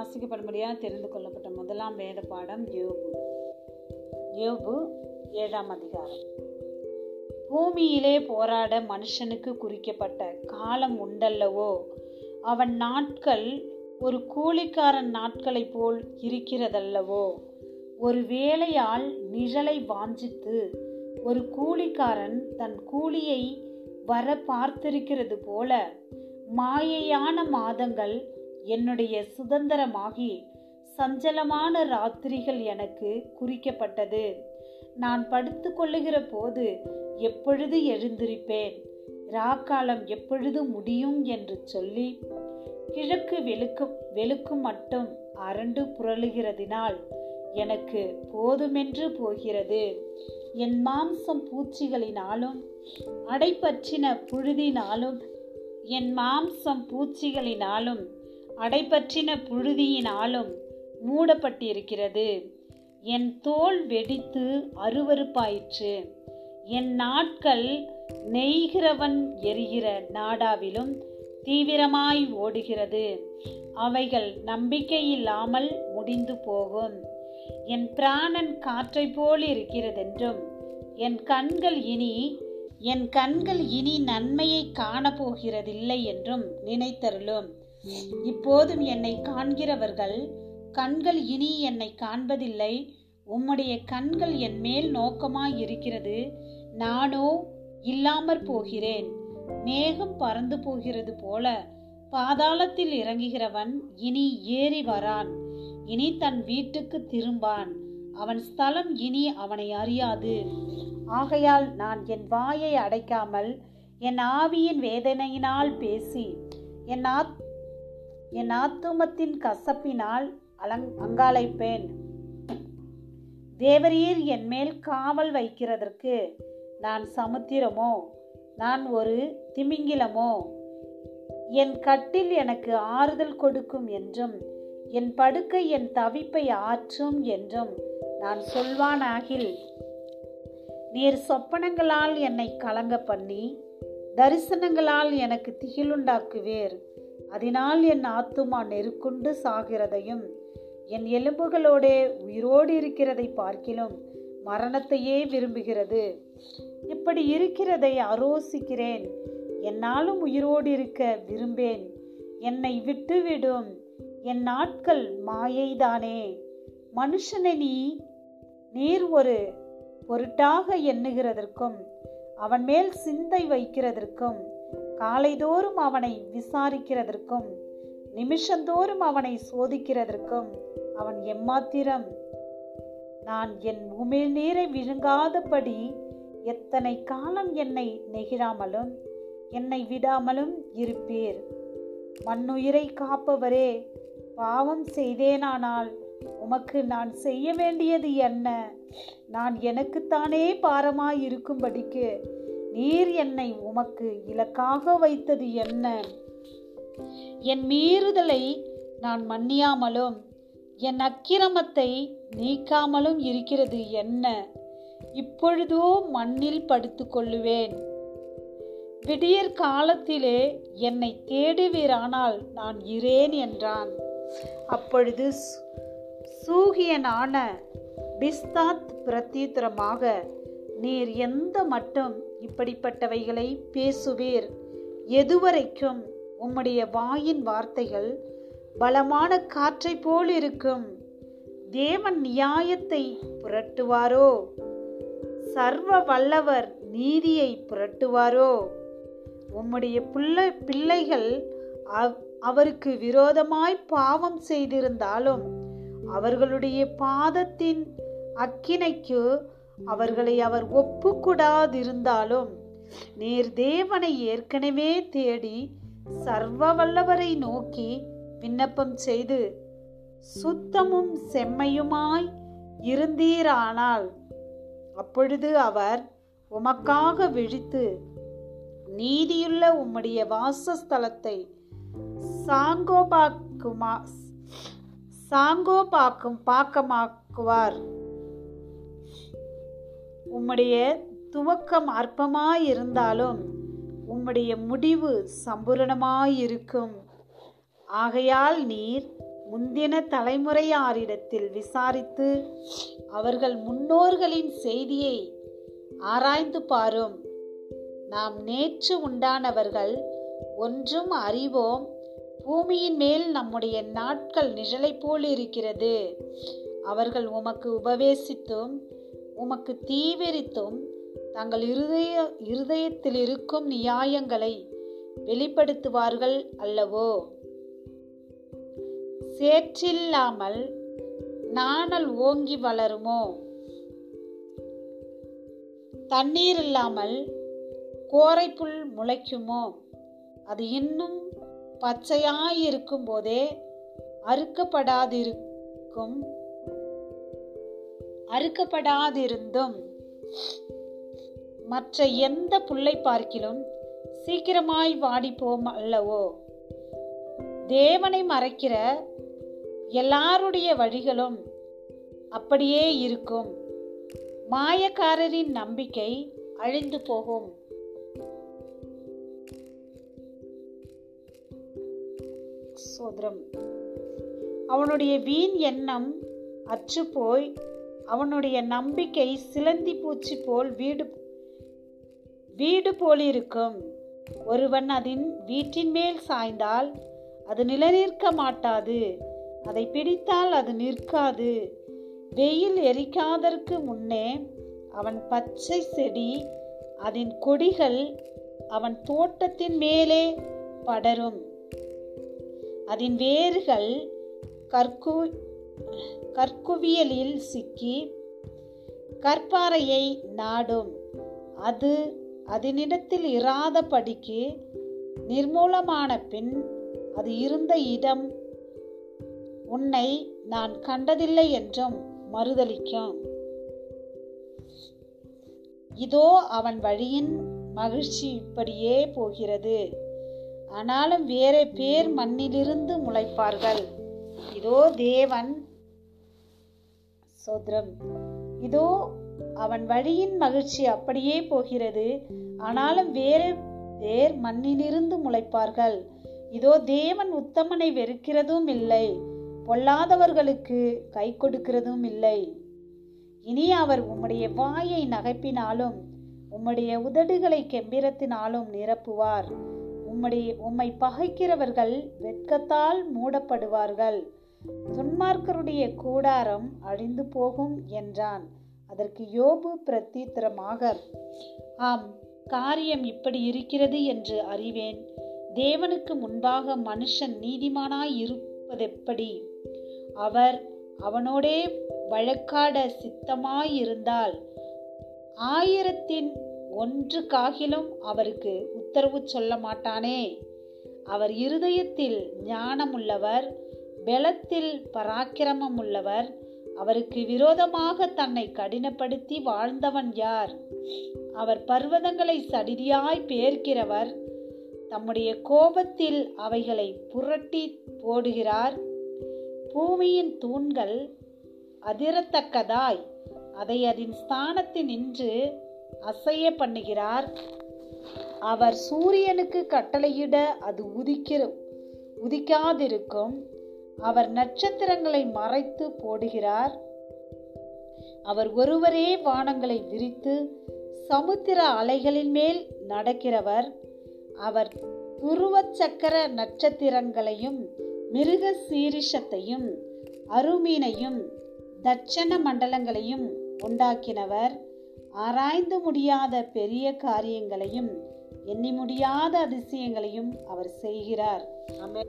வாசிக்கப்படும்படியாக தெரிந்து கொள்ளப்பட்ட முதலாம் வேத பாடம் யோபு. யோபு ஏழாம் அதிகாரம். பூமியிலே போராட மனுஷனுக்கு குறிக்கப்பட்ட காலம் உண்டல்லவோ? அவன் நாட்கள் ஒரு கூலிக்காரன் நாட்களைப் போல் இருக்கிறதல்லவோ? ஒரு வேலையால் நிழலை வாஞ்சித்து ஒரு கூலிக்காரன் தன் கூலியை வர பார்த்திருக்கிறது போல மாயையான மாதங்கள் என்னுடைய சுதந்திரமாகி சஞ்சலமான ராத்திரிகள் எனக்கு குறிக்கப்பட்டது. நான் படுத்து கொள்ளுகிற போது எப்பொழுது எழுந்திருப்பேன்? ராக்காலம் எப்பொழுது முடியும் என்று சொல்லி கிழக்கு வெளுக்கும் வெளுக்கும் மட்டும் அரண்டு புரளுகிறதினால் எனக்கு போதுமென்று போகிறது. என் மாம்சம் பூச்சிகளினாலும் அடைப்பற்றின புழுதினாலும் என் மாம்சம் பூச்சிகளினாலும் அடைபற்றின புழுதியினாலும் மூடப்பட்டிருக்கிறது. என் தோல் வெடித்து அருவருப்பாயிற்று. என் நாட்கள் நெய்கிறவன் எரிகிற நாடாவிலும் தீவிரமாய் ஓடுகிறது. அவைகள் நம்பிக்கையில்லாமல் முடிந்து போகும். என் பிராணன் காற்றை போல் இருக்கிறதென்றும் என் கண்கள் இனி என் கண்கள் இனி நன்மையை காணப்போகிறதில்லை என்றும் நினைத்தருளும். இப்போதும் என்னை காண்கிறவர்கள் கண்கள் இனி என்னை காண்பதில்லை. உம்முடைய கண்கள் என் மேல் நோக்கமாய் இருக்கிறது நானோ இல்லாமற் போகிறேன். மேகம் பறந்து போகிறது போல பாதாளத்தில் இறங்குகிறவன் இனி ஏறி வரான். இனி தன் வீட்டுக்கு திரும்பான். அவன் ஸ்தலம் இனி அவனை அறியாது. ஆகையால் நான் என் வாயை அடைக்காமல் என் ஆவியின் வேதனையினால் பேசி என் ஆத் என் ஆத்துமத்தின் கசப்பினால் அலங் அங்காளைப்பேன் தேவரீர் என் மேல் காவல் வைக்கிறதற்கு நான் சமுத்திரமோ? நான் ஒரு திமிங்கிலமோ? என் கட்டில் எனக்கு ஆறுதல் கொடுக்கும் என்றும் என் படுக்கை என் தவிப்பை ஆற்றும் என்றும் நான் சொல்வானாகில் நீர் சொப்பனங்களால் என்னை கலங்க பண்ணி தரிசனங்களால் எனக்கு திகிலுண்டாக்குவேர். அதனால் என் ஆத்துமா நெருக்குண்டு சாகிறதையும் என் எலும்புகளோடே உயிரோடு இருக்கிறதை பார்க்கிலும் மரணத்தையே விரும்புகிறது. இப்படி இருக்கிறதை அரோசிக்கிறேன் என்னாலும் உயிரோடு இருக்க விரும்பேன். என்னை விட்டுவிடும். என் நாட்கள் மாயைதானே. மனுஷனை நீ நீர் ஒரு பொருட்டாக எண்ணுகிறதற்கும் அவன் மேல் சிந்தை வைக்கிறதற்கும் காலைதோறும் அவனை விசாரிக்கிறதற்கும் நிமிஷந்தோறும் அவனை சோதிக்கிறதற்கும் அவன் எம்மாத்திரம். நான் என் உமிழ்நீரை விழுங்காதபடி எத்தனை காலம் என்னை நெகிழாமலும் என்னை விடாமலும் இருப்பீர்? மண்ணுயிரை காப்பவரே பாவம் செய்தேனானால் உமக்கு நான் செய்ய வேண்டியது என்ன? நான் எனக்குத்தானே பாரமாயிருக்கும்படிக்கு நீர் என்னை உமக்கு இலக்காக வைத்தது என்ன? என் மீறுதலை நான் மன்னியாமலும் என் அக்கிரமத்தை நீக்காமலும் இருக்கிறது என்ன? இப்பொழுதோ மண்ணில் படுத்து கொள்ளுவேன். விடியற் காலத்திலே என்னை தேடுவீரானால் நான் இரேன் என்றான். அப்பொழுது சூகியனான பிஸ்தாத் பிரத்தீத்திரமாக நீர் எந்த மட்டும் இப்படிப்பட்டவைகளை பேசுவீர். எதுவரைக்கும் உம்முடைய வாயின் வார்த்தைகள் பலமான காற்றை போல் இருக்கும் தேவன் நியாயத்தை புரட்டுவாரோ? சர்வ வல்லவர் நீதியை புரட்டுவாரோ? உம்முடைய பிள்ளை பிள்ளைகள் அவருக்கு விரோதமாய் பாவம் செய்திருந்தாலும் அவர்களுடைய பாதத்தின் அக்கினைக்கு அவர்களை அவர் ஒப்புக்கூடாதிருந்தாலும் நீர் தேவனை ஏற்கனவே தேடி சர்வ வல்லவரை நோக்கி விண்ணப்பம் செய்து சுத்தமும் செம்மையுமாய் இருந்தீரானால் அப்பொழுது அவர் உமக்காக விழித்து நீதியுள்ள உம்முடைய வாசஸ்தலத்தை சாங்கோபாக்குமா சாங்கோபாக்கும் பாக்கமாக்குவார். உம்முடைய துவக்கம் அற்பமாயிருந்தாலும் உம்முடைய முடிவு சம்பூரணமாயிருக்கும் ஆகையால் நீர் முந்தின தலைமுறையாரிடத்தில் விசாரித்து அவர்கள் முன்னோர்களின் செய்தியை ஆராய்ந்து பாரும். நாம் நேற்று உண்டானவர்கள் ஒன்றும் அறிவோம். பூமியின் மேல் நம்முடைய நாட்கள் நிழலை போல் இருக்கிறது அவர்கள் உமக்கு உபவேசித்தும் உமக்கு தீவிரித்தும் தங்கள் இருதய இருதயத்தில் இருக்கும் நியாயங்களை வெளிப்படுத்துவார்கள் அல்லவோ? சேற்றில்லாமல் நாணல் ஓங்கி வளருமோ? தண்ணீர் இல்லாமல் கோரைப்புல் முளைக்குமோ? அது இன்னும் பச்சையாயிருக்கும் போதே அறுக்கப்படாதிருக்கும் அறுக்கப்படாதிருந்தும். மற்ற எந்த புல்லை பார்க்கிலும் சீக்கிரமாய் வாடிப்போம் அல்லவோ? தேவனை மறைக்கிற எல்லாருடைய வழிகளும் அப்படியே இருக்கும். மாயக்காரரின் நம்பிக்கை அழிந்து போகும். சோதரம் அவனுடைய வீண் எண்ணம் அற்றுப்போய் அவனுடைய நம்பிக்கை சிலந்தி பூச்சி போல் வீடு வீடு போலிருக்கும். ஒருவன் அதன் வீட்டின் மேல் சாய்ந்தால் அது நிலநிற்க மாட்டாது. அதை பிடித்தால் அது நிற்காது. வெயில் எரிக்காதற்கு முன்னே அவன் பச்சை செடி அதன் கொடிகள் அவன் தோட்டத்தின் மேலே படரும். அதன் வேர்கள் கற்கு கற்குவியலில் சிக்கி கற்பாறையை நாடும். அது அதனிடத்தில் இராதபடிக்கு நிர்மூலமான பின் அது இருந்த இடம் உன்னை நான் கண்டதில்லை என்றும் மறுதளிக்கும் இதோ அவன் வழியின் மகிழ்ச்சி இப்படியே போகிறது. ஆனாலும் வேற பேர் மண்ணிலிருந்து முளைப்பார்கள். இதோ தேவன் சோத்ரம் இதோ அவன் வழியின் மகிழ்ச்சி அப்படியே போகிறது. ஆனாலும் வேறு வேர் மண்ணிலிருந்து முளைப்பார்கள். இதோ தேவன் உத்தமனை வெறுக்கிறதும் இல்லை. பொல்லாதவர்களுக்கு கை கொடுக்கிறதும் இல்லை. இனி அவர் உம்முடைய வாயை நகைப்பினாலும் உம்முடைய உதடுகளை கெம்பிரத்தினாலும் நிரப்புவார். உம்முடைய உம்மை பகைக்கிறவர்கள் வெட்கத்தால் மூடப்படுவார்கள். துன்மார்க்கருடைய கூடாரம் அழிந்து போகும் என்றான். அதற்கு யோபு பிரத்தித்திரமாக ஆம் காரியம் இப்படி இருக்கிறது என்று அறிவேன். தேவனுக்கு முன்பாக மனுஷன் நீதிமானாய் இருப்பதெப்படி அவர் அவனோடே வழக்காட சித்தமாயிருந்தால் ஆயிரத்தின் ஒன்று காகிலும் அவருக்கு உத்தரவு சொல்ல மாட்டானே அவர் இருதயத்தில் ஞானமுள்ளவர் பலத்தில் பராக்கிரமம் உள்ளவர் அவருக்கு விரோதமாக தன்னை கடினப்படுத்தி வாழ்ந்தவன் யார்? அவர் பர்வதங்களை சடிதியாய் பேர்க்கிறவர் தம்முடைய கோபத்தில் அவைகளை புரட்டி போடுகிறார். பூமியின் தூண்கள் அதிரத்தக்கதாய் அதை அதன் ஸ்தானத்தில் நின்று அசைய பண்ணுகிறார். அவர் சூரியனுக்கு கட்டளையிட அது உதிக்கிற உதிக்காதிருக்கும். அவர் நட்சத்திரங்களை மறைத்து போடுகிறார். அவர் ஒருவரே வானங்களை விரித்து சமுத்திர அலைகளின் மேல் நடக்கிறவர். அவர் துருவ சக்கர நட்சத்திரங்களையும் மிருக சீரிஷத்தையும் அருமீனையும் தட்சண மண்டலங்களையும் உண்டாக்கினவர். ஆராய்ந்து முடியாத பெரிய காரியங்களையும் எண்ணி முடியாத அதிசயங்களையும் அவர் செய்கிறார்.